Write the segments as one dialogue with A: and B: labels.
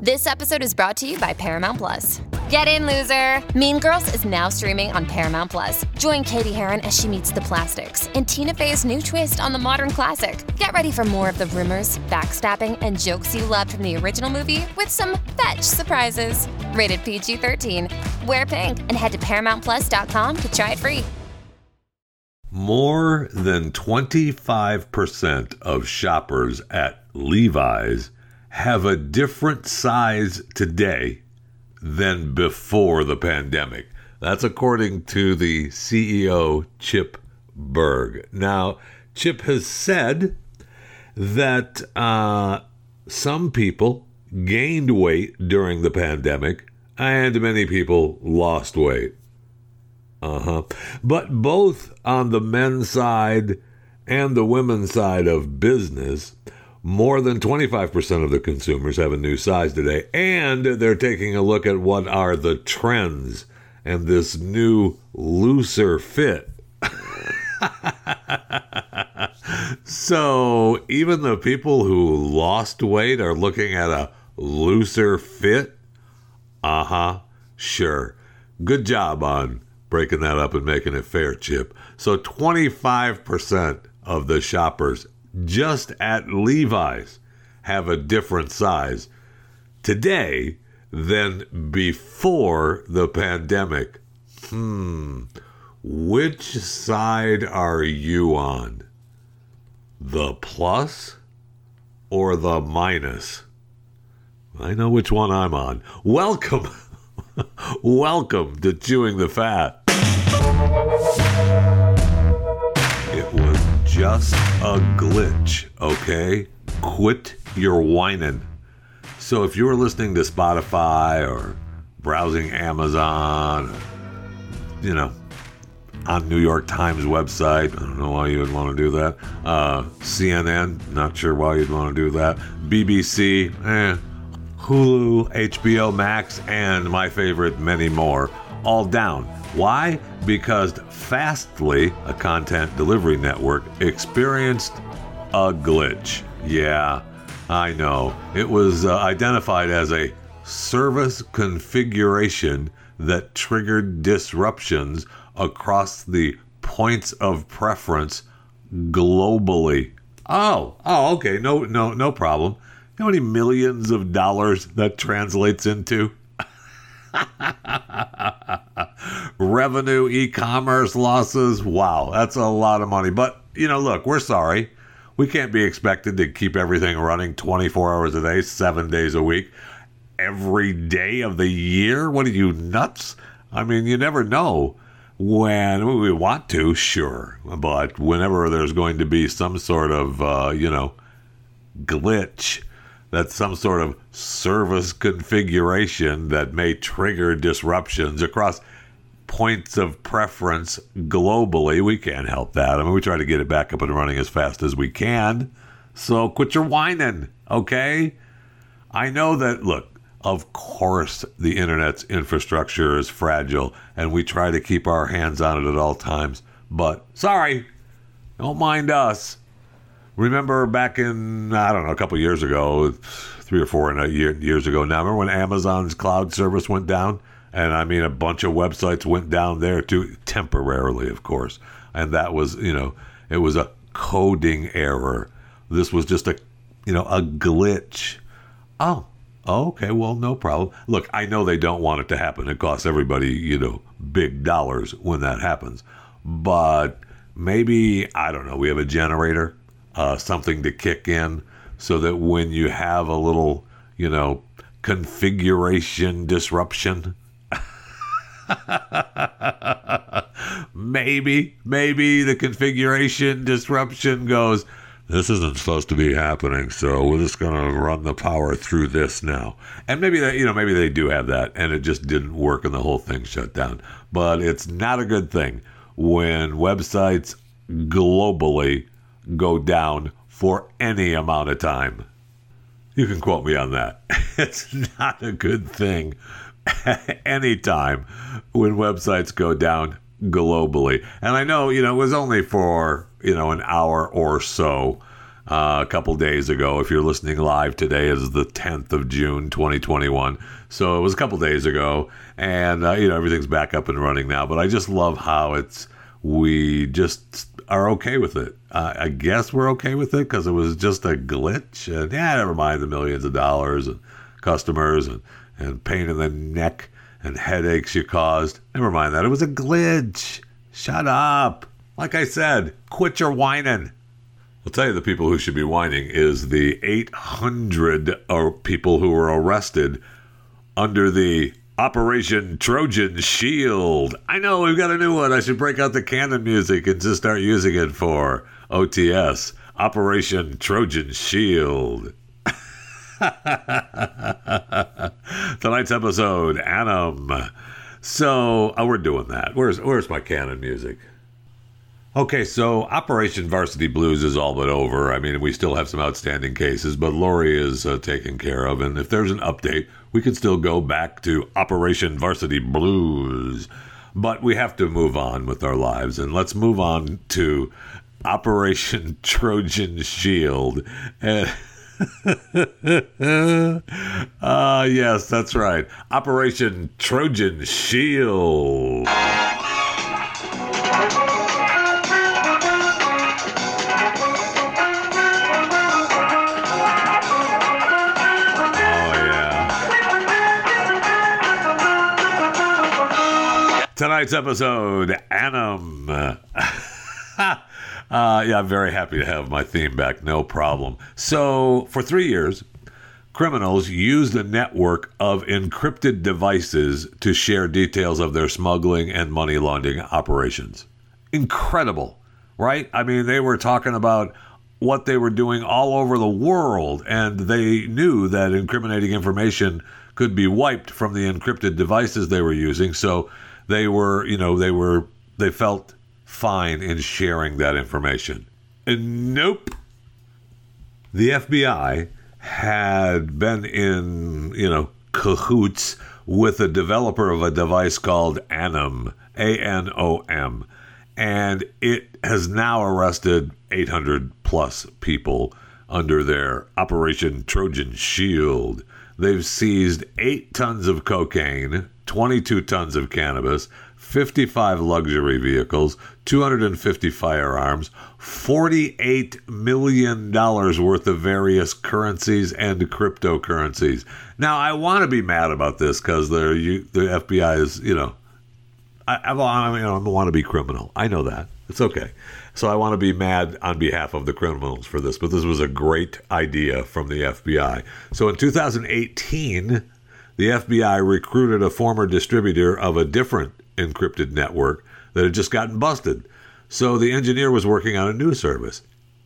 A: This episode is brought to you by Paramount Plus. Get in, loser! Mean Girls is now streaming on Paramount Plus. Join Cady Heron as she meets the plastics in Tina Fey's new twist on the modern classic. Get ready for more of the rumors, backstabbing, and jokes you loved from the original movie with some fetch surprises. Rated PG 13. Wear pink and head to ParamountPlus.com to try it free.
B: More than 25% of shoppers at Levi's have a different size today than before the pandemic. That's according to the CEO, Chip Bergh. Now, Chip has said that uh, some people gained weight during the pandemic and many people lost weight. Uh huh. But both on the men's side and the women's side of business, more than 25% of the consumers have a new size today, and they're taking a look at what are the trends and this new looser fit. so, even the people who lost weight are looking at a looser fit? Uh huh, sure. Good job on breaking that up and making it fair, Chip. So, 25% of the shoppers just at Levi's have a different size today than before the pandemic. Hmm. Which side are you on? The plus or the minus? I know which one I'm on. Welcome. Welcome to Chewing the Fat. Just a glitch, okay? Quit your whining. So if you were listening to Spotify or browsing Amazon, you know, on New York Times website, I don't know why you would want to do that. Uh, CNN, not sure why you'd want to do that. BBC, eh. Hulu, HBO Max, and my favorite, many more, all down. Why? Because Fastly, a content delivery network, experienced a glitch. Yeah, I know. It was uh, identified as a service configuration that triggered disruptions across the points of presence globally. Oh, oh, okay. No, no, no problem. You know how many millions of dollars that translates into? Revenue, e commerce losses. Wow, that's a lot of money. But, you know, look, we're sorry. We can't be expected to keep everything running 24 hours a day, seven days a week, every day of the year. What are you, nuts? I mean, you never know when we want to, sure. But whenever there's going to be some sort of, uh, you know, glitch, that's some sort of service configuration that may trigger disruptions across points of presence globally. We can't help that. I mean, we try to get it back up and running as fast as we can. So quit your whining, okay? I know that, look, of course, the internet's infrastructure is fragile and we try to keep our hands on it at all times. But sorry, don't mind us. Remember back in, I don't know, a couple years ago, three or four years ago now, remember when Amazon's cloud service went down? And I mean, a bunch of websites went down there too, temporarily, of course. And that was, you know, it was a coding error. This was just a, you know, a glitch. Oh, okay, well, no problem. Look, I know they don't want it to happen. It costs everybody, you know, big dollars when that happens. But maybe, I don't know, we have a generator uh, something to kick in so that when you have a little, you know, configuration disruption, maybe, maybe the configuration disruption goes, this isn't supposed to be happening, so we're just going to run the power through this now. And maybe that, you know, maybe they do have that and it just didn't work and the whole thing shut down. But it's not a good thing when websites globally go down for any amount of time. You can quote me on that. It's not a good thing anytime when websites go down globally. And I know, you know, it was only for, you know, an hour or so. uh, a couple days ago. If you're listening live, today is the 10th of June, 2021. So it was a couple days ago, and uh, you know everything's back up and running now. But I just love how it's we just are okay with it. Uh, I guess we're okay with it because it was just a glitch, and yeah, never mind the millions of dollars and customers and and pain in the neck and headaches you caused. Never mind that. It was a glitch. Shut up. Like I said, quit your whining. I'll tell you the people who should be whining is the 800 uh, people who were arrested under the Operation Trojan Shield. I know we've got a new one. I should break out the canon music and just start using it for OTS. Operation Trojan Shield. Tonight's episode, Anom. So, oh, we're doing that. Where's where's my canon music? Okay, so Operation Varsity Blues is all but over. I mean, we still have some outstanding cases, but Lori is uh, taken care of. And if there's an update, we can still go back to Operation Varsity Blues. But we have to move on with our lives. And let's move on to Operation Trojan Shield. And. Ah, uh, yes, that's right. Operation Trojan Shield. Tonight's episode, Anom. Uh, yeah, I'm very happy to have my theme back, no problem. So, for three years, criminals used a network of encrypted devices to share details of their smuggling and money laundering operations. Incredible, right? I mean, they were talking about what they were doing all over the world, and they knew that incriminating information could be wiped from the encrypted devices they were using. So, they were, you know, they were, they felt fine in sharing that information. And nope. The FBI had been in, you know, cahoots with a developer of a device called Anom, A N O M, and it has now arrested 800 plus people under their Operation Trojan Shield. They've seized eight tons of cocaine, 22 tons of cannabis, 55 luxury vehicles, 250 firearms, $48 million worth of various currencies and cryptocurrencies. Now, I want to be mad about this because the FBI is, you know, I, I, I, mean, I want to be criminal. I know that. It's okay. So I want to be mad on behalf of the criminals for this, but this was a great idea from the FBI. So in 2018, the FBI recruited a former distributor of a different encrypted network that had just gotten busted. So the engineer was working on a new service,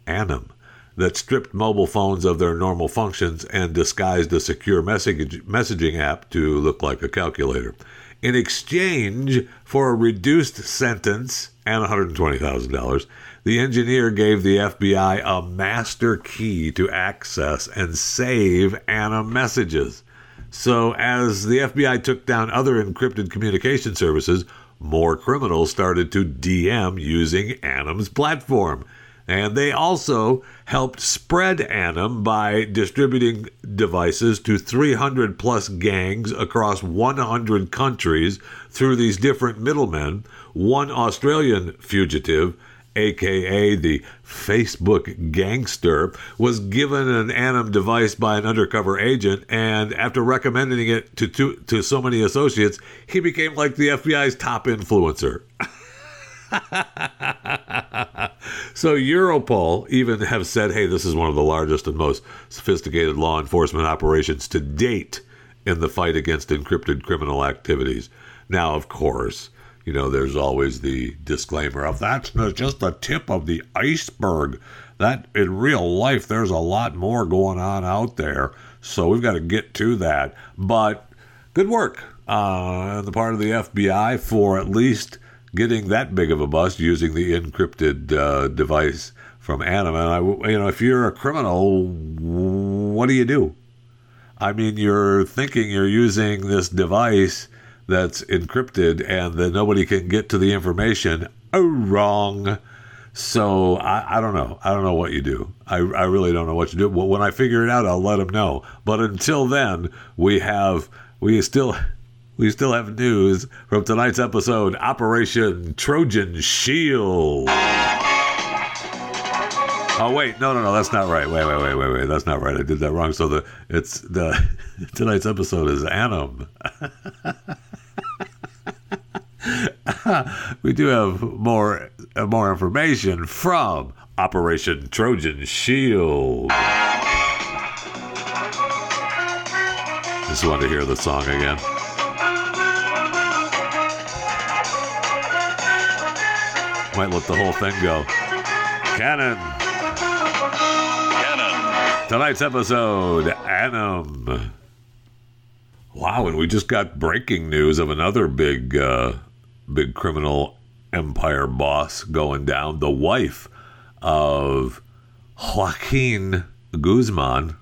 B: Anom, that stripped mobile phones of their normal functions and disguised a secure message, messaging app to look like a calculator. In exchange for a reduced sentence and $120,000, the engineer gave the FBI a master key to access and save Anom messages. So, as the FBI took down other encrypted communication services, more criminals started to DM using Anom's platform. And they also helped spread Anom by distributing devices to 300 plus gangs across 100 countries through these different middlemen. One Australian fugitive aka the Facebook gangster, was given an Anom device by an undercover agent, and after recommending it to, to, to so many associates, he became like the FBI's top influencer. so Europol even have said, hey, this is one of the largest and most sophisticated law enforcement operations to date in the fight against encrypted criminal activities. Now, of course, you know, there's always the disclaimer of that's just the tip of the iceberg. That in real life, there's a lot more going on out there. So we've got to get to that. But good work uh, on the part of the FBI for at least getting that big of a bust using the encrypted uh, device from Anom. And I, you know, if you're a criminal, what do you do? I mean, you're thinking you're using this device that's encrypted and that nobody can get to the information. Oh, wrong. So I, I don't know. I don't know what you do. I, I really don't know what you do. Well, when I figure it out, I'll let them know. But until then, we have we still we still have news from tonight's episode, Operation Trojan Shield. Oh wait, no, no, no, that's not right. Wait, wait, wait, wait, wait. That's not right. I did that wrong. So the it's the tonight's episode is Anom. we do have more uh, more information from Operation Trojan Shield. Just want to hear the song again. Might let the whole thing go. Cannon.
C: Cannon.
B: Tonight's episode, Anom. Wow, and we just got breaking news of another big, uh, big criminal empire boss going down. The wife of Joaquin Guzman,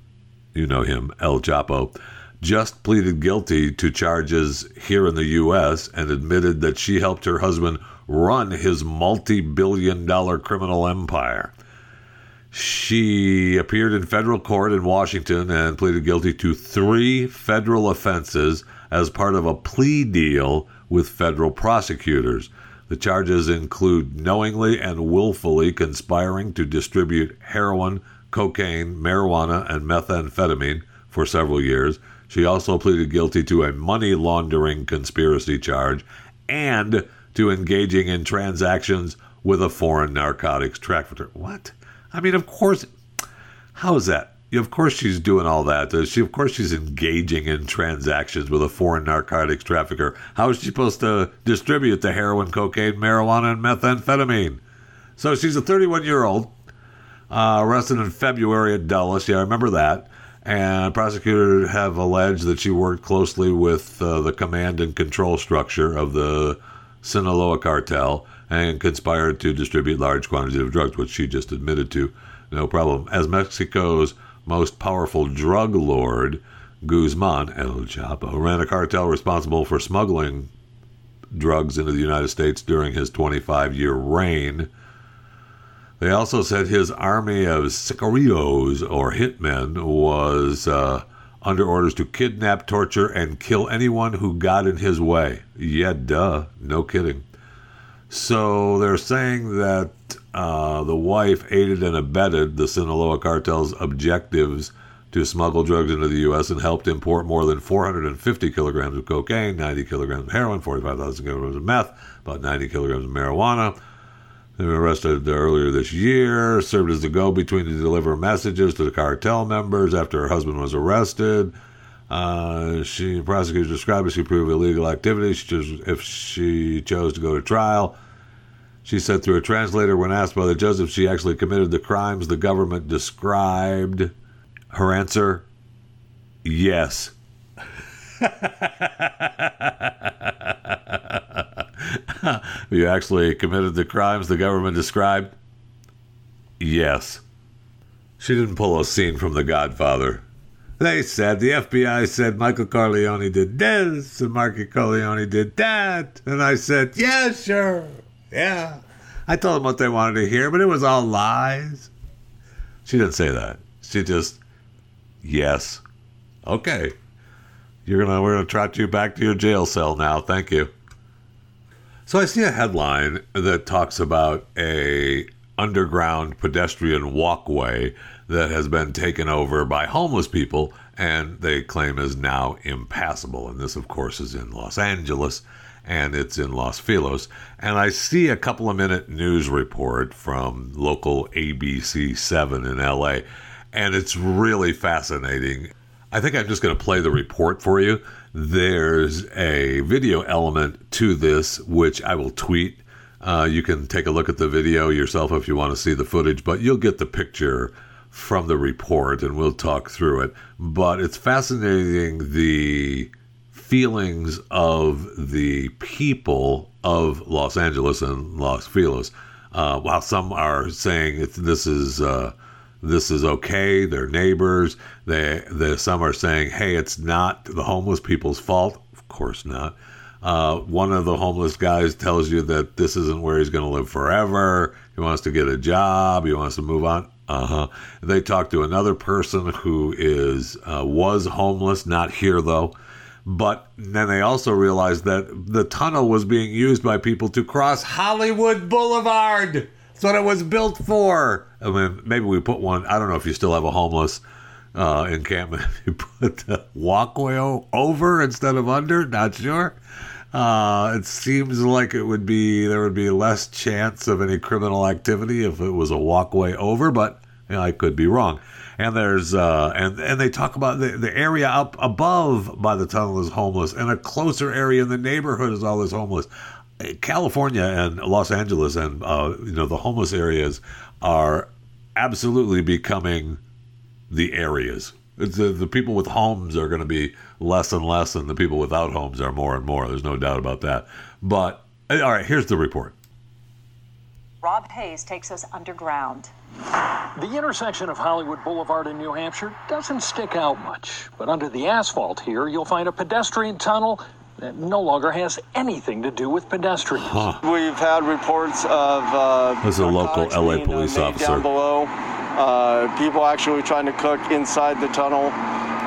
B: you know him, El Chapo, just pleaded guilty to charges here in the U.S. and admitted that she helped her husband run his multi billion dollar criminal empire. She appeared in federal court in Washington and pleaded guilty to three federal offenses as part of a plea deal with federal prosecutors. The charges include knowingly and willfully conspiring to distribute heroin, cocaine, marijuana, and methamphetamine for several years. She also pleaded guilty to a money laundering conspiracy charge and to engaging in transactions with a foreign narcotics trafficker. What? I mean, of course. How is that? Of course, she's doing all that. She, of course, she's engaging in transactions with a foreign narcotics trafficker. How is she supposed to distribute the heroin, cocaine, marijuana, and methamphetamine? So she's a 31 year old, uh, arrested in February at Dulles. Yeah, I remember that. And prosecutors have alleged that she worked closely with uh, the command and control structure of the Sinaloa cartel and conspired to distribute large quantities of drugs, which she just admitted to. No problem. As Mexico's most powerful drug lord, Guzman, El Chapo, ran a cartel responsible for smuggling drugs into the United States during his 25 year reign. They also said his army of sicarios, or hitmen, was uh, under orders to kidnap, torture, and kill anyone who got in his way. Yeah, duh. No kidding. So they're saying that uh, the wife aided and abetted the Sinaloa cartel's objectives to smuggle drugs into the U.S. and helped import more than 450 kilograms of cocaine, 90 kilograms of heroin, 45,000 kilograms of meth, about 90 kilograms of marijuana. They were arrested earlier this year, served as the go between to deliver messages to the cartel members after her husband was arrested. Uh, she prosecutors described as she proved illegal activity. She chose, if she chose to go to trial, she said through a translator when asked by the judge if she actually committed the crimes the government described. Her answer: Yes. you actually committed the crimes the government described? Yes. She didn't pull a scene from The Godfather. They said, the FBI said Michael Corleone did this and Marco Corleone did that. And I said, yeah, sure. Yeah. I told them what they wanted to hear, but it was all lies. She didn't say that. She just, yes. Okay. You're gonna we're gonna trot you back to your jail cell now. Thank you. So I see a headline that talks about a underground pedestrian walkway that has been taken over by homeless people and they claim is now impassable. And this, of course, is in Los Angeles and it's in Los Feliz. And I see a couple of minute news report from local ABC 7 in LA, and it's really fascinating. I think I'm just going to play the report for you. There's a video element to this, which I will tweet. Uh, you can take a look at the video yourself if you want to see the footage, but you'll get the picture from the report and we'll talk through it. But it's fascinating the feelings of the people of Los Angeles and Los Feliz. Uh, while some are saying this is uh, this is okay, they're neighbors. They, they some are saying, hey, it's not the homeless people's fault. Of course not. Uh, one of the homeless guys tells you that this isn't where he's going to live forever. He wants to get a job. He wants to move on. Uh huh. They talk to another person who is uh, was homeless, not here though. But then they also realized that the tunnel was being used by people to cross Hollywood Boulevard. That's what it was built for. I mean, maybe we put one. I don't know if you still have a homeless uh, encampment. You put the walkway over instead of under. Not sure. Uh, it seems like it would be there would be less chance of any criminal activity if it was a walkway over, but you know, I could be wrong. And there's uh, and and they talk about the, the area up above by the tunnel is homeless, and a closer area in the neighborhood is all this homeless. California and Los Angeles and uh, you know the homeless areas are absolutely becoming the areas. The, the people with homes are going to be less and less, and the people without homes are more and more. There's no doubt about that. But all right, here's the report.
C: Rob Hayes takes us underground.
D: The intersection of Hollywood Boulevard in New Hampshire doesn't stick out much, but under the asphalt here, you'll find a pedestrian tunnel that no longer has anything to do with pedestrians. Huh.
E: We've had reports of uh,
B: this is a local LA police officer
E: down below. Uh, people actually trying to cook inside the tunnel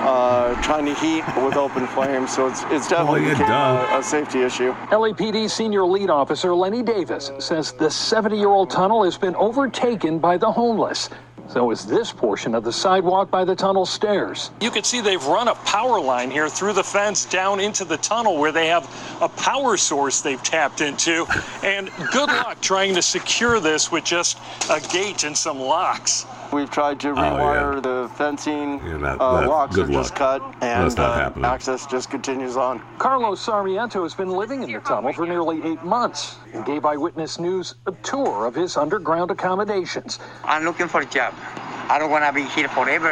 E: uh, trying to heat with open flames. So it's, it's definitely yeah, a, a, safety issue.
D: LAPD senior lead officer Lenny Davis says the 70 year old tunnel has been overtaken by the homeless. So is this portion of the sidewalk by the tunnel stairs.
F: You can see they've run a power line here through the fence down into the tunnel where they have a power source they've tapped into. And good luck trying to secure this with just a gate and some locks.
E: We've tried to rewire oh, yeah. the fencing. Yeah, that, uh, locks are just cut, and uh, access just continues on.
D: Carlos Sarmiento has been living in the tunnel for nearly eight months and gave Eyewitness News a tour of his underground accommodations.
G: I'm looking for a job. I don't want to be here forever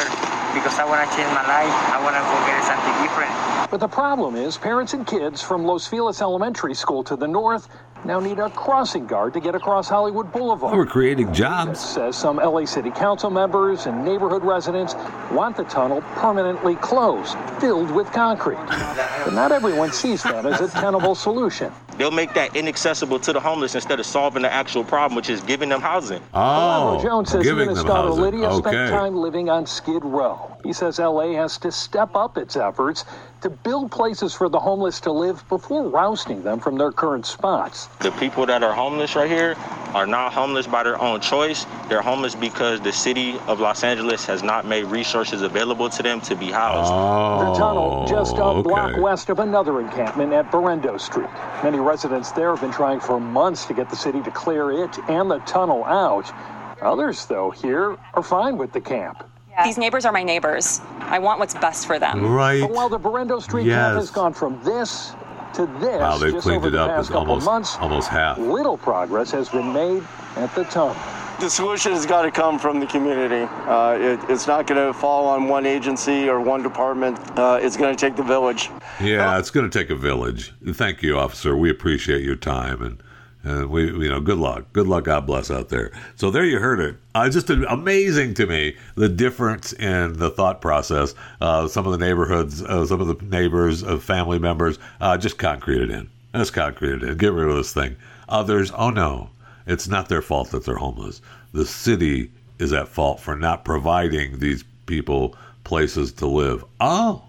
G: because I want to change my life. I want to go get something different.
D: But the problem is, parents and kids from Los Feliz Elementary School to the north now need a crossing guard to get across Hollywood Boulevard.
B: We're creating jobs.
D: Says some LA City Council members and neighborhood residents want the tunnel permanently closed, filled with concrete. But not everyone sees that as a tenable solution.
H: They'll make that inaccessible to the homeless instead of solving the actual problem, which is giving them housing.
B: Oh,
D: Jones says
B: giving
D: he and his daughter
B: housing.
D: Lydia
B: okay.
D: spent time living on Skid Row. He says LA has to step up its efforts to build places for the homeless to live before rousting them from their current spots.
H: The people that are homeless right here are not homeless by their own choice. They're homeless because the city of Los Angeles has not made resources available to them to be housed.
B: Oh,
D: the tunnel just a oh,
B: okay.
D: block west of another encampment at Berendo Street. Many residents there have been trying for months to get the city to clear it and the tunnel out. Others, though, here are fine with the camp.
I: These neighbors are my neighbors. I want what's best for them.
B: Right.
D: But while the Berendo Street
B: yes.
D: camp has gone from this to this,
B: wow, they've
D: just
B: cleaned
D: over
B: it
D: the
B: up.
D: past
B: It's almost,
D: months,
B: almost half.
D: Little progress has been made at the tunnel.
E: The solution has got to come from the community. Uh, it, it's not going to fall on one agency or one department. Uh, it's going to take the village.
B: Yeah, it's going to take a village. Thank you, officer. We appreciate your time and and we, you know, good luck. Good luck. God bless out there. So there you heard it. Uh, just amazing to me the difference in the thought process. Uh, some of the neighborhoods, uh, some of the neighbors, of family members, uh, just concreted in. Just concreted in. Get rid of this thing. Others, oh no, it's not their fault that they're homeless. The city is at fault for not providing these people places to live. Oh,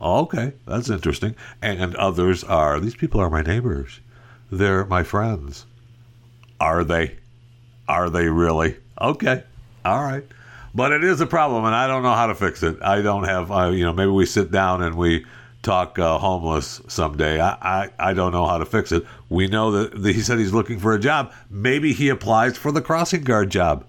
B: okay, that's interesting. And others are these people are my neighbors they're my friends. Are they? Are they really? Okay. All right. But it is a problem, and I don't know how to fix it. I don't have, uh, you know, maybe we sit down and we talk uh, homeless someday. I, I, I don't know how to fix it. We know that he said he's looking for a job. Maybe he applies for the crossing guard job,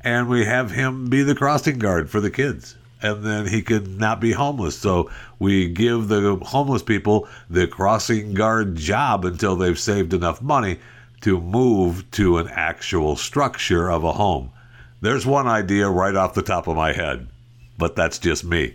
B: and we have him be the crossing guard for the kids and then he could not be homeless. So we give the homeless people the crossing guard job until they've saved enough money to move to an actual structure of a home. There's one idea right off the top of my head, but that's just me.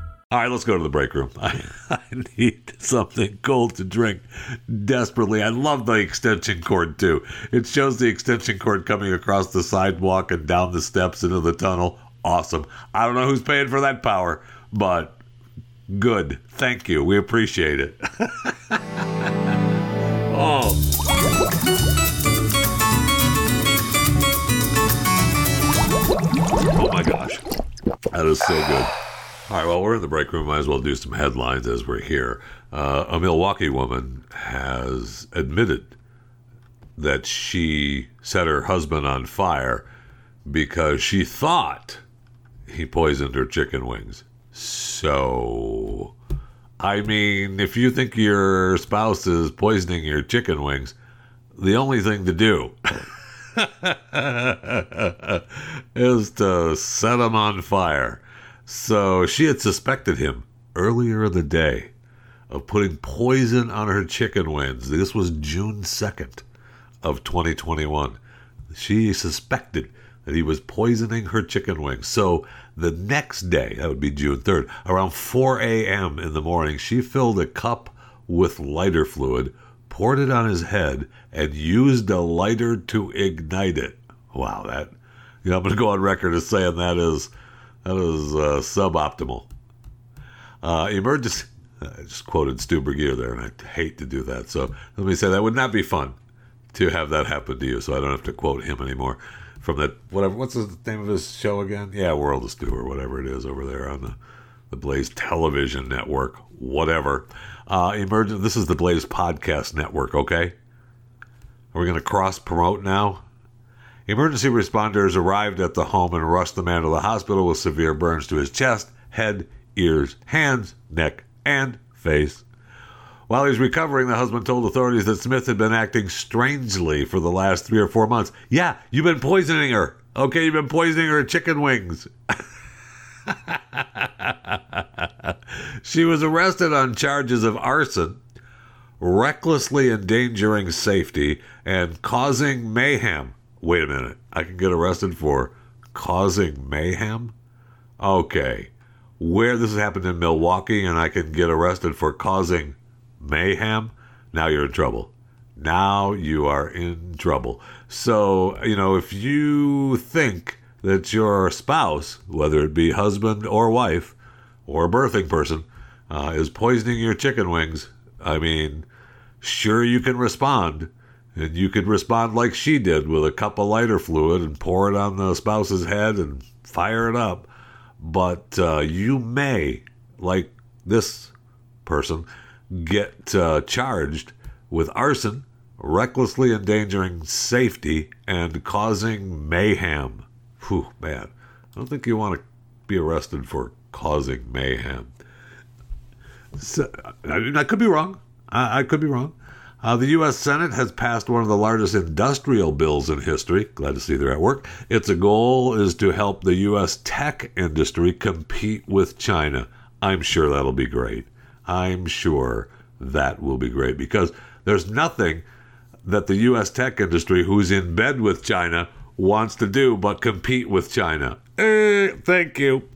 B: All right, let's go to the break room. I, I, need something cold to drink desperately. I love the extension cord too. It shows the extension cord coming across the sidewalk and down the steps into the tunnel. Awesome. I don't know who's paying for that power, but good. Thank you. We appreciate it. oh. Oh my gosh. That is so good. All right, well, we're in the break room. Might as well do some headlines as we're here. Uh, a Milwaukee woman has admitted that she set her husband on fire because she thought he poisoned her chicken wings. So, I mean, if you think your spouse is poisoning your chicken wings, the only thing to do is to set them on fire. So she had suspected him earlier in the day of putting poison on her chicken wings. This was June 2nd of 2021. She suspected that he was poisoning her chicken wings. So the next day, that would be June 3rd, around 4 a.m. in the morning, she filled a cup with lighter fluid, poured it on his head, and used a lighter to ignite it. Wow, that you know, I'm going to go on record as saying that is that is uh, suboptimal. Uh, emergency. I just quoted Stu Burguiere there, and I hate to do that. So let me say that would not be fun to have that happen to you. So I don't have to quote him anymore from that whatever. What's the name of his show again? Yeah, World of Stu or whatever it is over there on the the Blaze Television Network. Whatever. Uh, emergent. This is the Blaze Podcast Network. Okay. Are we going to cross promote now? Emergency responders arrived at the home and rushed the man to the hospital with severe burns to his chest, head, ears, hands, neck, and face. While he was recovering, the husband told authorities that Smith had been acting strangely for the last three or four months. Yeah, you've been poisoning her. Okay, you've been poisoning her chicken wings. she was arrested on charges of arson, recklessly endangering safety, and causing mayhem wait a minute, I can get arrested for causing mayhem? Okay. Where this has happened in Milwaukee and I can get arrested for causing mayhem, now you're in trouble. Now you are in trouble. So, you know, if you think that your spouse, whether it be husband or wife or birthing person, uh, is poisoning your chicken wings, I mean, sure you can respond and you could respond like she did with a cup of lighter fluid and pour it on the spouse's head and fire it up. But uh, you may, like this person, get uh, charged with arson, recklessly endangering safety, and causing mayhem. Whew, man. I don't think you want to be arrested for causing mayhem. So, I, mean, I could be wrong. I, I could be wrong. Uh, the U.S. Senate has passed one of the largest industrial bills in history. Glad to see they're at work. Its goal is to help the U.S. tech industry compete with China. I'm sure that'll be great. I'm sure that will be great because there's nothing that the U.S. tech industry, who's in bed with China, wants to do but compete with China. Eh, thank you.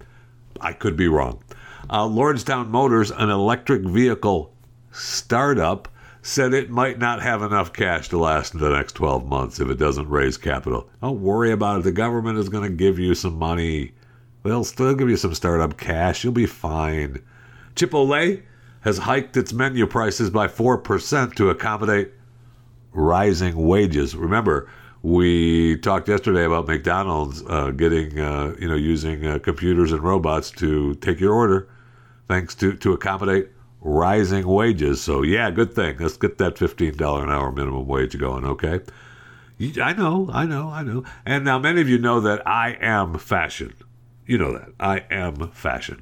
B: I could be wrong. Uh, Lordstown Motors, an electric vehicle startup, said it might not have enough cash to last the next 12 months if it doesn't raise capital. Don't worry about it. The government is going to give you some money. They'll still give you some startup cash. You'll be fine. Chipotle has hiked its menu prices by 4% to accommodate rising wages. Remember, we talked yesterday about McDonald's uh, getting, uh, you know, using uh, computers and robots to take your order, thanks to to accommodate rising wages. So, yeah, good thing. Let's get that $15 an hour minimum wage going, okay? I know, I know, I know. And now many of you know that I am fashion. You know that. I am fashion.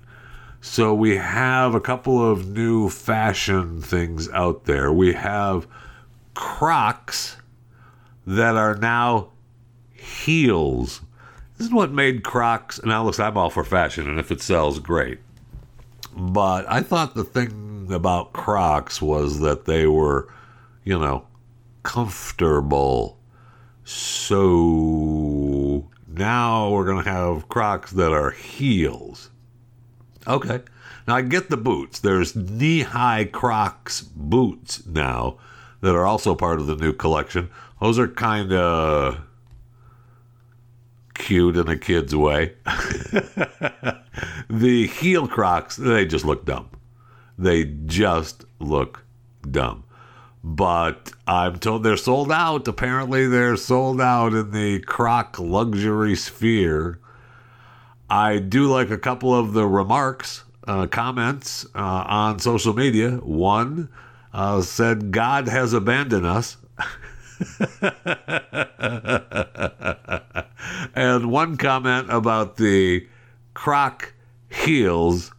B: So we have a couple of new fashion things out there. We have Crocs that are now heels. This is what made Crocs. Now, listen, I'm all for fashion, and if it sells, great. But I thought the thing about Crocs was that they were, you know, comfortable. So now we're going to have Crocs that are heels. Okay. Now I get the boots. There's knee high Crocs boots now that are also part of the new collection. Those are kind of cute in a kid's way. the heel Crocs, they just look dumb. They just look dumb. But I'm told they're sold out. Apparently, they're sold out in the Croc luxury sphere. I do like a couple of the remarks, uh, comments uh, on social media. One uh, said, God has abandoned us. and one comment about the croc heels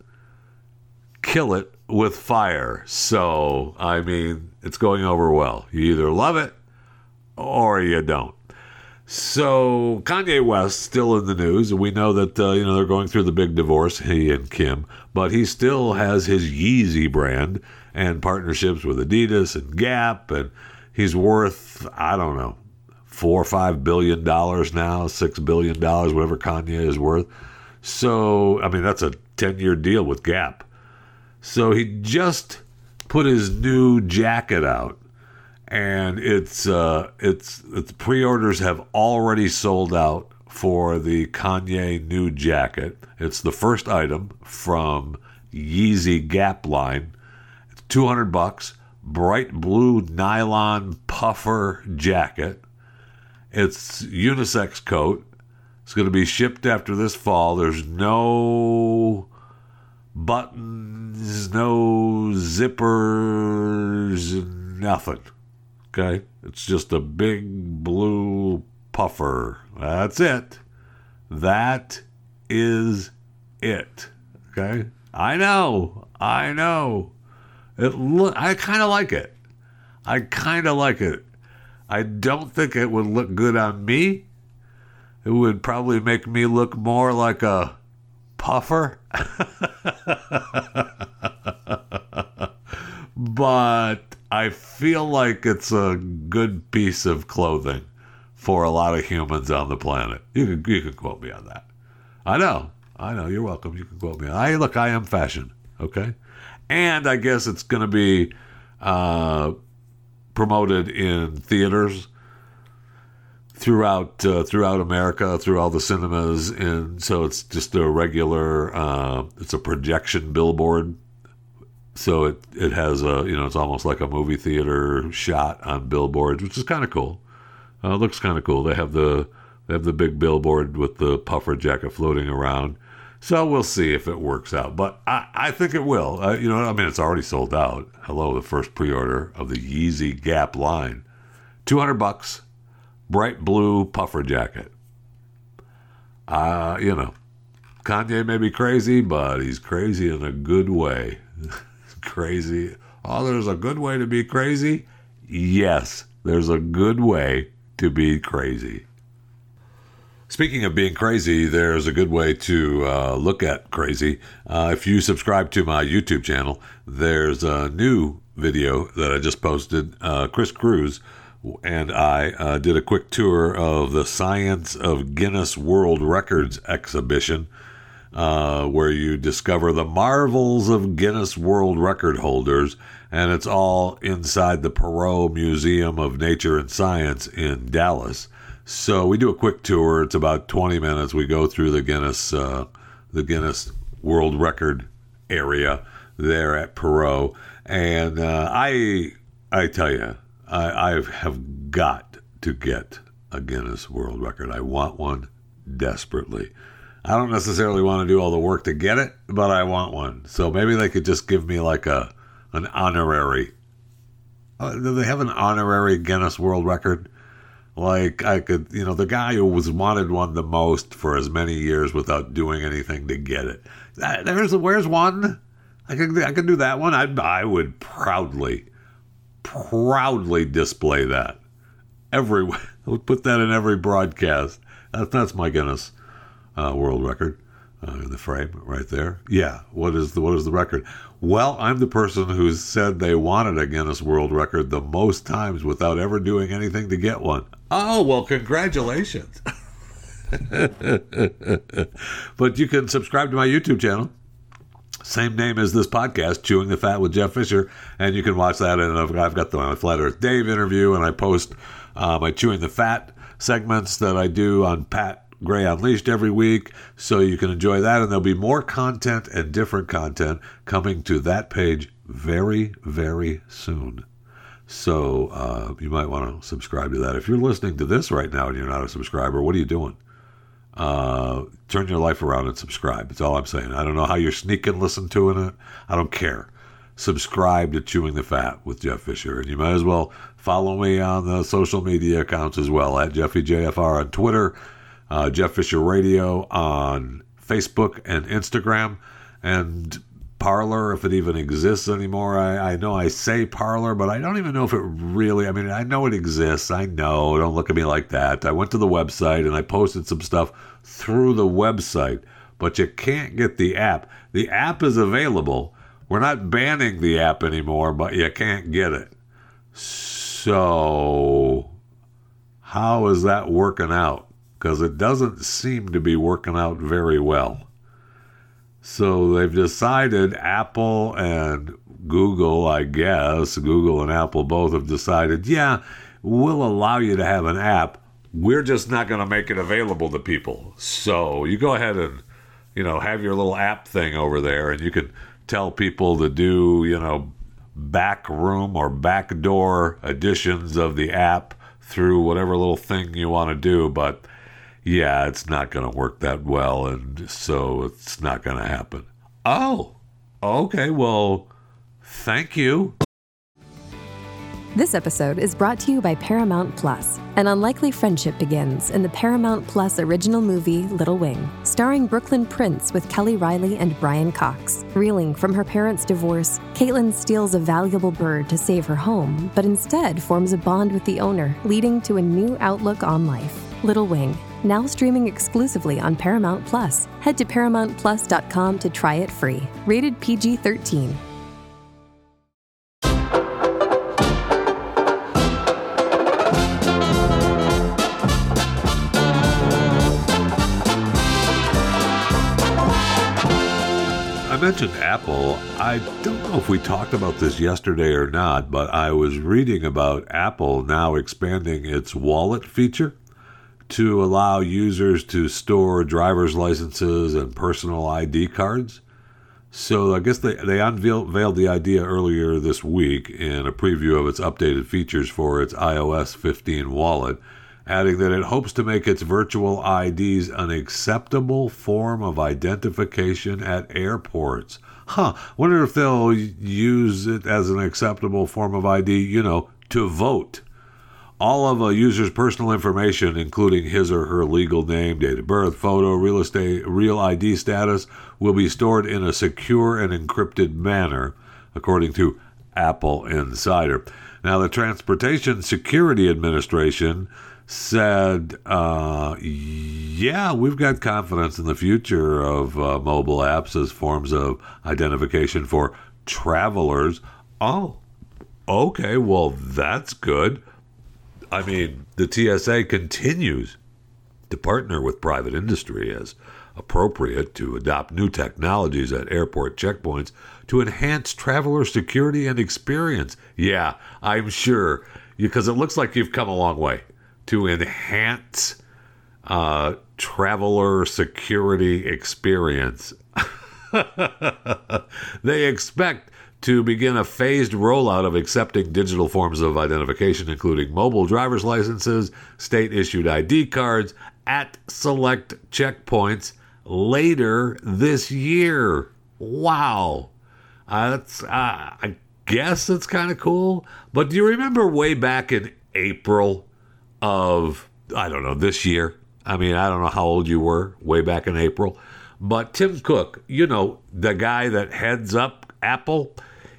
B: kill it with fire. So, I mean, it's going over well. You either love it or you don't. So Kanye West still in the news. We know that uh, you know they're going through the big divorce, he and Kim, but he still has his Yeezy brand and partnerships with Adidas and Gap, and he's worth I don't know four or five billion dollars now, six billion dollars, whatever Kanye is worth. So I mean that's a ten year deal with Gap. So he just put his new jacket out and it's uh, it's its pre-orders have already sold out for the Kanye new jacket. It's the first item from Yeezy Gap line. It's 200 bucks, bright blue nylon puffer jacket. It's unisex coat. It's going to be shipped after this fall. There's no buttons, no zippers, nothing. Okay? It's just a big blue puffer. That's it. That is it. Okay? I know. I know. It look I kind of like it. I kind of like it. I don't think it would look good on me. It would probably make me look more like a puffer. but I feel like it's a good piece of clothing for a lot of humans on the planet. You can you can quote me on that. I know, I know. You're welcome. You can quote me. I look. I am fashion. Okay, and I guess it's going to be uh, promoted in theaters throughout uh, throughout America, through all the cinemas, and so it's just a regular. Uh, it's a projection billboard so it it has a you know it's almost like a movie theater shot on billboards, which is kind of cool. Uh, looks kind of cool. They have the they have the big billboard with the puffer jacket floating around. So we'll see if it works out, but I, I think it will. Uh, you know, I mean, it's already sold out. Hello, the first pre-order of the Yeezy Gap line, two hundred bucks, bright blue puffer jacket. Uh, you know, Kanye may be crazy, but he's crazy in a good way. crazy. Oh, there's a good way to be crazy? Yes, there's a good way to be crazy. Speaking of being crazy, there's a good way to uh, look at crazy. Uh, if you subscribe to my YouTube channel, there's a new video that I just posted. Uh, Chris Cruz and I uh, did a quick tour of the Science of Guinness World Records exhibition uh, where you discover the marvels of Guinness World Record holders, and it's all inside the Perot Museum of Nature and Science in Dallas. So we do a quick tour. It's about 20 minutes. We go through the Guinness, uh, the Guinness World Record area there at Perot, and uh, I, I tell you, I, I have got to get a Guinness World Record. I want one desperately. I don't necessarily want to do all the work to get it, but I want one. So maybe they could just give me like a an honorary. Uh, do they have an honorary Guinness World Record? Like I could, you know, the guy who was wanted one the most for as many years without doing anything to get it. there's where's one. I could I can do that one. I I would proudly, proudly display that every. I would put that in every broadcast. That's that's my Guinness uh, World Record uh, in the frame right there. Yeah. What is the what is the record? Well, I'm the person who said they wanted a Guinness World Record the most times without ever doing anything to get one. Oh well, congratulations. but you can subscribe to my YouTube channel. Same name as this podcast, Chewing the Fat with Jeff Fisher, and you can watch that. And I've got the Flat Earth Dave interview, and I post uh, my Chewing the Fat segments that I do on Pat Gray Unleashed every week, so you can enjoy that. And there'll be more content and different content coming to that page very, very soon. So uh, you might want to subscribe to that. If you're listening to this right now and you're not a subscriber, what are you doing? Uh, turn your life around and subscribe. That's all I'm saying. I don't know how you're sneaking listen to it. I don't care. Subscribe to Chewing the Fat with Jeff Fisher, and you might as well follow me on the social media accounts as well at JeffyJFR on Twitter, uh, Jeff Fisher Radio on Facebook and Instagram, and Parler, if it even exists anymore. I, I know I say parlor, but I don't even know if it really. I mean, I know it exists. I know. Don't look at me like that. I went to the website and I posted some stuff through the website, but you can't get the app. The app is available. We're not banning the app anymore, but you can't get it. So, how is that working out? Because it doesn't seem to be working out very well. So they've decided, Apple and Google, I guess, Google and Apple both have decided, yeah, we'll allow you to have an app. We're just not going to make it available to people. So you go ahead and, you know, have your little app thing over there and you can tell people to do, you know, back room or backdoor editions of the app through whatever little thing you want to do. But yeah, it's not going to work that well, and so it's not going to happen. Oh, okay. Well, thank you.
J: This episode is brought to you by Paramount Plus. An unlikely friendship begins in the Paramount Plus original movie Little Wing, starring Brooklyn Prince with Kelly Reilly and Brian Cox. Reeling from her parents' divorce, Caitlin steals a valuable bird to save her home, but instead forms a bond with the owner, leading to a new outlook on life. Little Wing, now streaming exclusively on Paramount Plus. Head to ParamountPlus.com to try it free. Rated PG 13.
B: I mentioned Apple. I don't know if we talked about this yesterday or not, but I was reading about Apple now expanding its wallet feature to allow users to store driver's licenses and personal ID cards. So I guess they, they unveiled the idea earlier this week in a preview of its updated features for its iOS 15 wallet, adding that it hopes to make its virtual IDs an acceptable form of identification at airports. Huh, wonder if they'll use it as an acceptable form of ID, you know, to vote. All of a user's personal information, including his or her legal name, date of birth, photo, real estate, real ID status, will be stored in a secure and encrypted manner, according to Apple Insider. Now, the Transportation Security Administration said, uh, yeah, we've got confidence in the future of uh, mobile apps as forms of identification for travelers. Oh, okay, well, that's good. I mean, the TSA continues to partner with private industry as appropriate to adopt new technologies at airport checkpoints to enhance traveler security and experience. Yeah, I'm sure, because it looks like you've come a long way to enhance uh, traveler security experience. they expect to begin a phased rollout of accepting digital forms of identification, including mobile driver's licenses, state issued ID cards, at select checkpoints later this year. Wow. Uh, that's, uh, I guess that's kind of cool. But do you remember way back in April of, I don't know, this year? I mean, I don't know how old you were way back in April, But Tim Cook, you know, the guy that heads up Apple,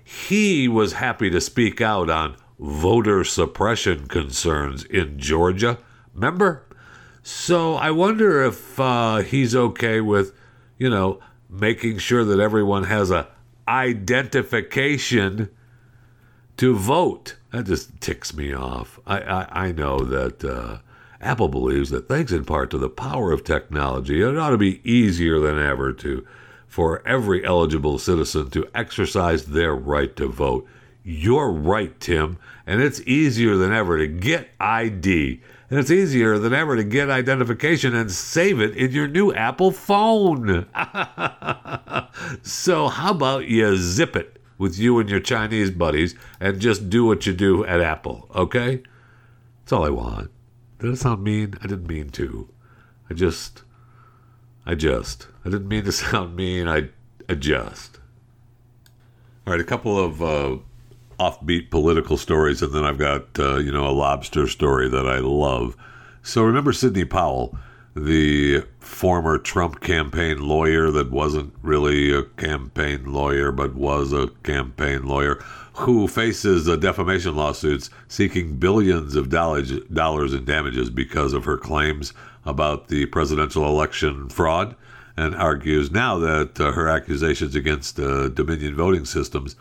B: he was happy to speak out on voter suppression concerns in Georgia. Remember? So I wonder if uh, he's okay with, you know, making sure that everyone has a identification to vote. That just ticks me off. I, I, I know that uh, Apple believes that thanks in part to the power of technology, it ought to be easier than ever to for every eligible citizen to exercise their right to vote. You're right, Tim, and it's easier than ever to get ID. And it's easier than ever to get identification and save it in your new Apple phone. so, how about you zip it with you and your Chinese buddies and just do what you do at Apple, okay? That's all I want. Did it sound mean? I didn't mean to. I just. I just. I didn't mean to sound mean. I adjust. All right, a couple of uh, offbeat political stories, and then I've got, uh, you know, a lobster story that I love. So remember Sidney Powell, the former Trump campaign lawyer that wasn't really a campaign lawyer, but was a campaign lawyer, who faces uh, defamation lawsuits seeking billions of dollars, dollars in damages because of her claims about the presidential election fraud, and argues now that uh, her accusations against uh, Dominion voting systems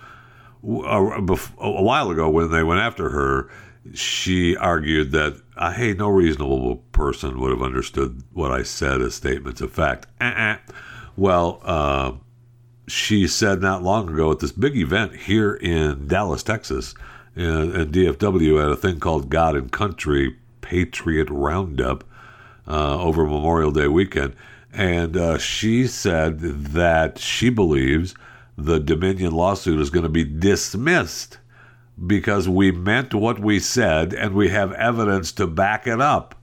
B: a, a while ago when they went after her, she argued that, uh, hey, no reasonable person would have understood what I said as statements of fact. Uh-uh. Well, uh, she said not long ago at this big event here in Dallas, Texas, and DFW at a thing called God and Country Patriot Roundup uh, over Memorial Day weekend. And uh, she said that she believes the Dominion lawsuit is going to be dismissed because we meant what we said and we have evidence to back it up.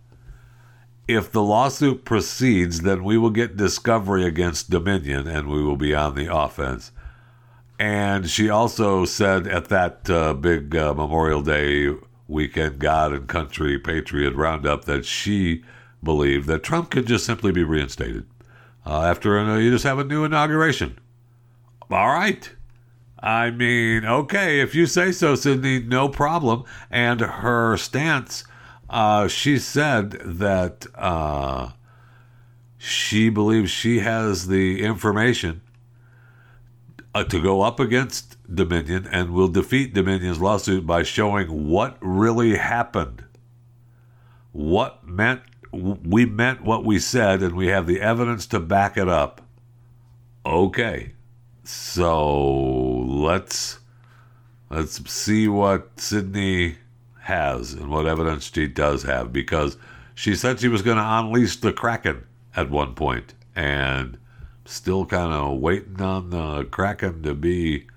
B: If the lawsuit proceeds, then we will get discovery against Dominion and we will be on the offense. And she also said at that uh, big uh, Memorial Day weekend God and Country Patriot Roundup that she believed that Trump could just simply be reinstated uh, after uh, you just have a new inauguration. All right. I mean, okay, if you say so, Sidney, no problem. And her stance, uh, she said that uh, she believes she has the information uh, to go up against Dominion and will defeat Dominion's lawsuit by showing what really happened. What meant we meant what we said, and we have the evidence to back it up. Okay. So let's let's see what Sidney has and what evidence she does have because she said she was going to unleash the Kraken at one point and still kind of waiting on the Kraken to be,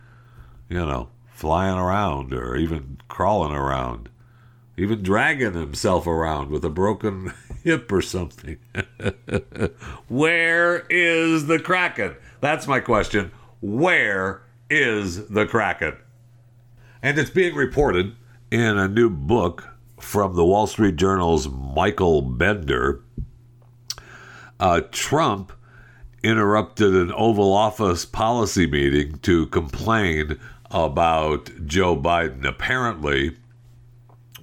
B: you know, flying around or even crawling around, even dragging himself around with a broken hip or something. Where is the Kraken? That's my question. Where is the Kraken? And it's being reported in a new book from the Wall Street Journal's Michael Bender. Uh, Trump interrupted an Oval Office policy meeting to complain about Joe Biden. Apparently,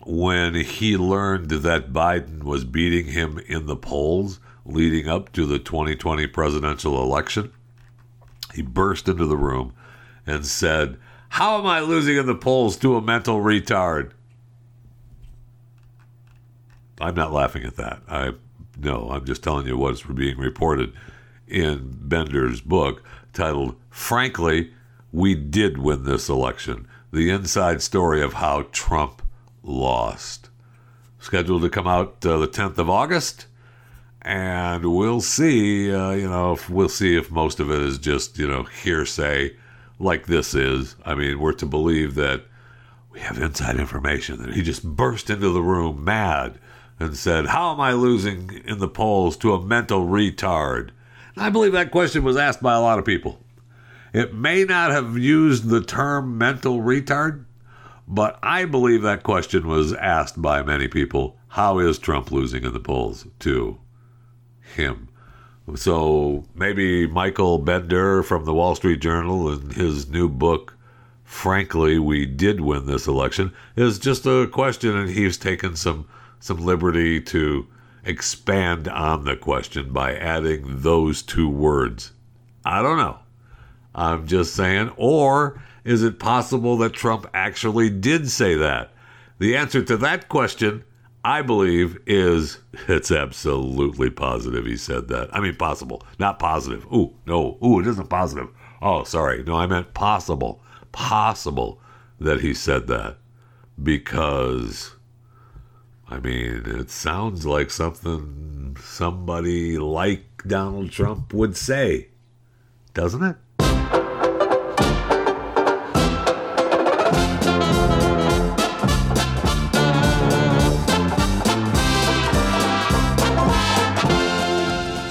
B: when he learned that Biden was beating him in the polls leading up to the 2020 presidential election, he burst into the room and said, How am I losing in the polls to a mental retard? I'm not laughing at that. I no, I'm just telling you what's being reported in Bender's book titled Frankly, We Did Win This Election. The inside story of how Trump lost. Scheduled to come out uh, the 10th of August and we'll see. Uh, you know, if, we'll see if most of it is just you know hearsay, like this is. I mean, we're to believe that we have inside information that he just burst into the room mad and said, "How am I losing in the polls to a mental retard?" And I believe that question was asked by a lot of people. It may not have used the term mental retard, but I believe that question was asked by many people. How is Trump losing in the polls, too? him. So maybe Michael Bender from the Wall Street Journal in his new book, Frankly, We Did Win This Election, is just a question, and he's taken some, some liberty to expand on the question by adding those two words. I don't know. I'm just saying. Or is it possible that Trump actually did say that? The answer to that question, I believe, is it's absolutely positive he said that. I mean, possible, not positive. Ooh, no. Ooh, it isn't positive. Oh, sorry. No, I meant possible. Possible that he said that because I mean, it sounds like something somebody like Donald Trump would say, doesn't it?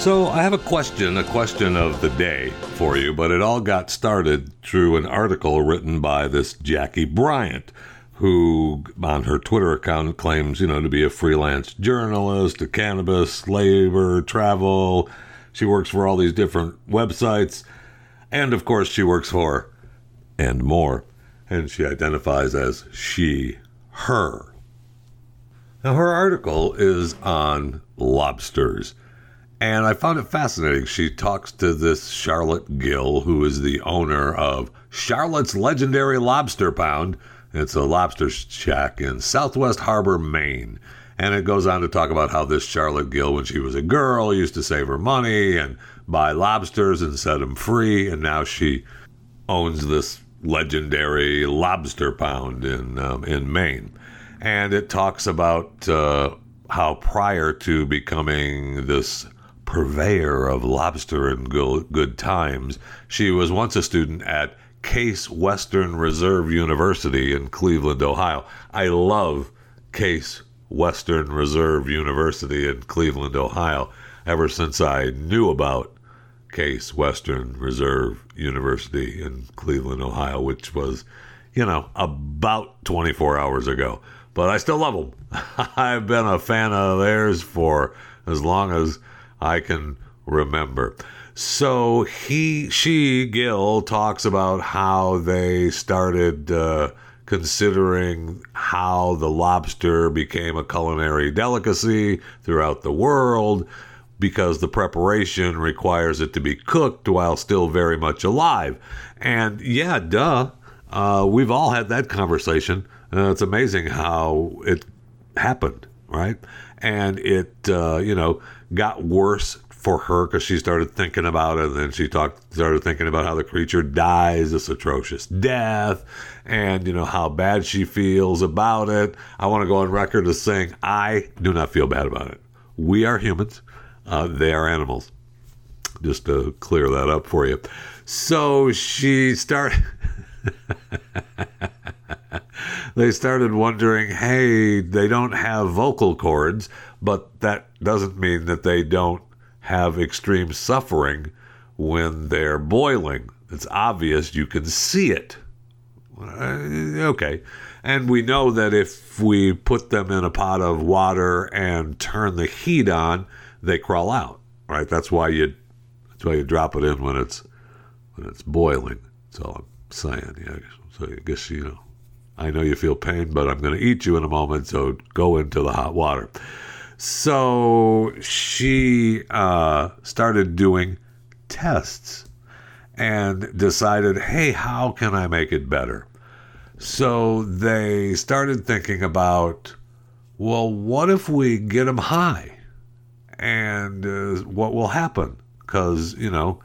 B: So, I have a question, a question of the day for you, but it all got started through an article written by this Jackie Bryant, who on her Twitter account claims, you know, to be a freelance journalist, a cannabis, labor, travel. She works for all these different websites. And of course, she works for and more. And she identifies as she, her. Now, her article is on lobsters. And I found it fascinating. She talks to this Charlotte Gill, who is the owner of Charlotte's Legendary Lobster Pound. It's a lobster shack in Southwest Harbor, Maine. And it goes on to talk about how this Charlotte Gill, when she was a girl, used to save her money and buy lobsters and set them free. And now she owns this legendary lobster pound in, um, in Maine. And it talks about uh, how prior to becoming this purveyor of lobster and good times. She was once a student at Case Western Reserve University in Cleveland, Ohio. I love Case Western Reserve University in Cleveland, Ohio, ever since I knew about Case Western Reserve University in Cleveland, Ohio, which was, you know, about 24 hours ago. But I still love them. I've been a fan of theirs for as long as I can remember. So he, she, Gill talks about how they started uh, considering how the lobster became a culinary delicacy throughout the world because the preparation requires it to be cooked while still very much alive. And yeah, duh, uh, we've all had that conversation. Uh, it's amazing how it happened, right? And it, uh, you know, got worse for her because she started thinking about it. And then she talked, started thinking about how the creature dies this atrocious death, and you know how bad she feels about it. I want to go on record as saying I do not feel bad about it. We are humans; uh, they are animals. Just to clear that up for you. So she started. they started wondering hey, they don't have vocal cords, but that doesn't mean that they don't have extreme suffering when they're boiling. It's obvious, you can see it. Uh, okay. And we know that if we put them in a pot of water and turn the heat on, they crawl out. Right? That's why you that's why you drop it in when it's when it's boiling. That's all I'm saying. Yeah. So I guess you know I know you feel pain, but I'm going to eat you in a moment, so go into the hot water. So she uh, started doing tests and decided, hey, how can I make it better? So they started thinking about, well, what if we get them high? And uh, what will happen? Because, you know,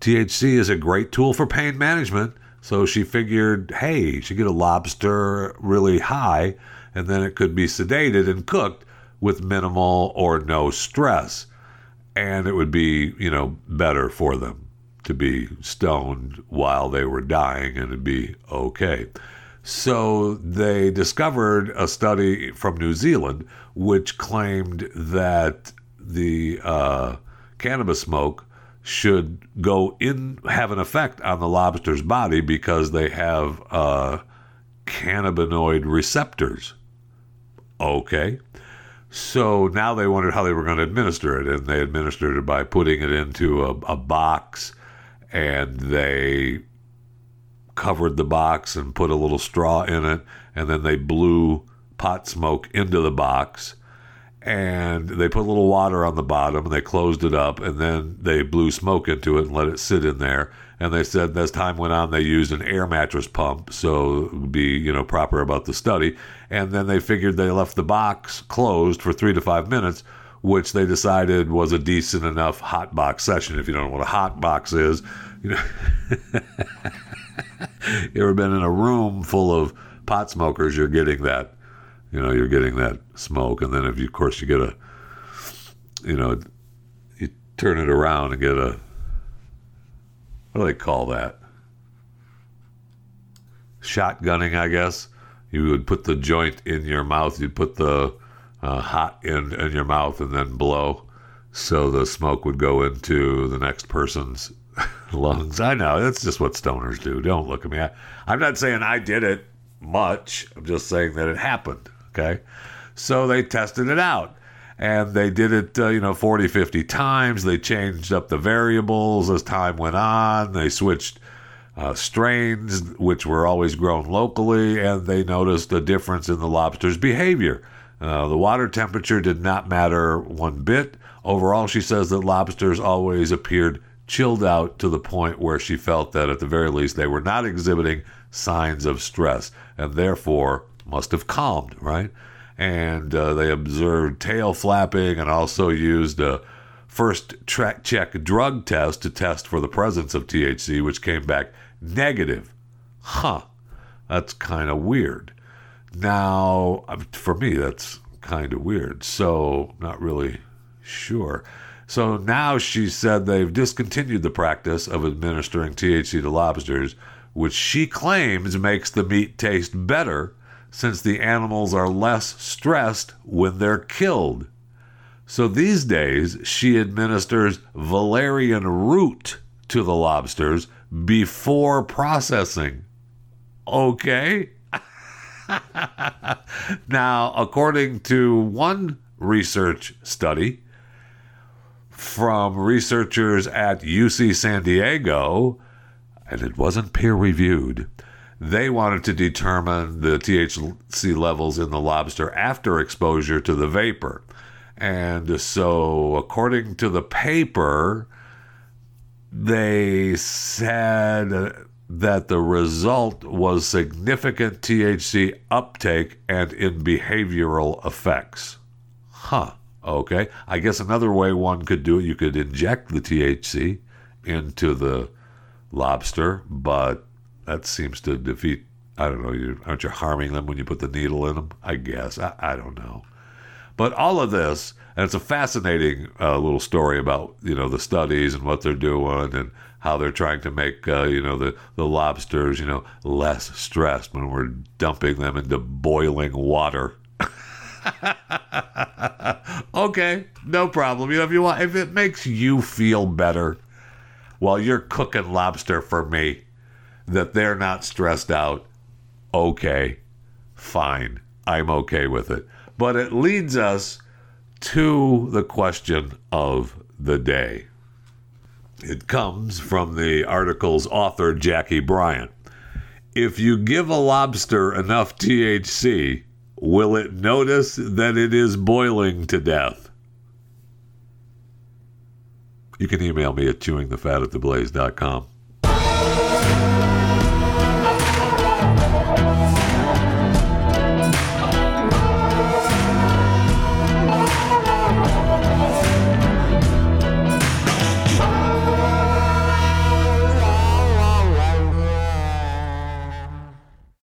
B: THC is a great tool for pain management so she figured, hey, she get a lobster really high, and then it could be sedated and cooked with minimal or no stress. And it would be, you know, better for them to be stoned while they were dying and it'd be okay. So they discovered a study from New Zealand which claimed that the uh, cannabis smoke should go in have an effect on the lobster's body because they have uh, cannabinoid receptors. Okay, So now they wondered how they were going to administer it, and they administered it by putting it into a, a box, and they covered the box and put a little straw in it, and then they blew pot smoke into the box and they put a little water on the bottom and they closed it up and then they blew smoke into it and let it sit in there. And they said as time went on they used an air mattress pump so it would be you know proper about the study. And then they figured they left the box closed for three to five minutes which they decided was a decent enough hot box session. If you don't know what a hot box is you know you ever been in a room full of pot smokers you're getting that you know you're getting that smoke. And then if you of course you get a you know you turn it around and get a what do they call that? Shotgunning i guess. You would put the joint in your mouth. You'd put the uh, hot end in your mouth and then blow. So the smoke would go into the next person's lungs. I know. That's just what stoners do. Don't look at me. I, i'm not saying i did it much. I'm just saying that it happened Okay. So they tested it out and they did it, uh, you know, 40, 50 times. They changed up the variables as time went on. They switched uh, strains, which were always grown locally, and they noticed a difference in the lobster's behavior. Uh, the water temperature did not matter one bit. Overall, she says that lobsters always appeared chilled out to the point where she felt that at the very least they were not exhibiting signs of stress and therefore must have calmed, right? And uh, they observed tail flapping and also used a first track check drug test to test for the presence of THC, which came back negative. Huh, that's kind of weird. Now, for me, that's kind of weird. So, not really sure. So now she said they've discontinued the practice of administering THC to lobsters, which she claims makes the meat taste better since the animals are less stressed when they're killed. So these days, she administers valerian root to the lobsters before processing. Okay? now, according to one research study from researchers at UC San Diego, and it wasn't peer reviewed, they wanted to determine the THC levels in the lobster after exposure to the vapor. And so, according to the paper, they said that the result was significant THC uptake and in behavioral effects. Huh. Okay. I guess another way one could do it, you could inject the THC into the lobster, but that seems to defeat. I don't know. You aren't you harming them when you put the needle in them? I guess. I, I don't know. But all of this, and it's a fascinating uh, little story about you know the studies and what they're doing and how they're trying to make uh, you know the the lobsters you know less stressed when we're dumping them into boiling water. okay, no problem. You know if you want, if it makes you feel better while you're cooking lobster for me, that they're not stressed out, okay, fine. I'm okay with it. But it leads us to the question of the day. It comes from the article's author, Jackie Bryant. If you give a lobster enough THC, will it notice that it is boiling to death? You can email me at chewingthefat at theblaze.com.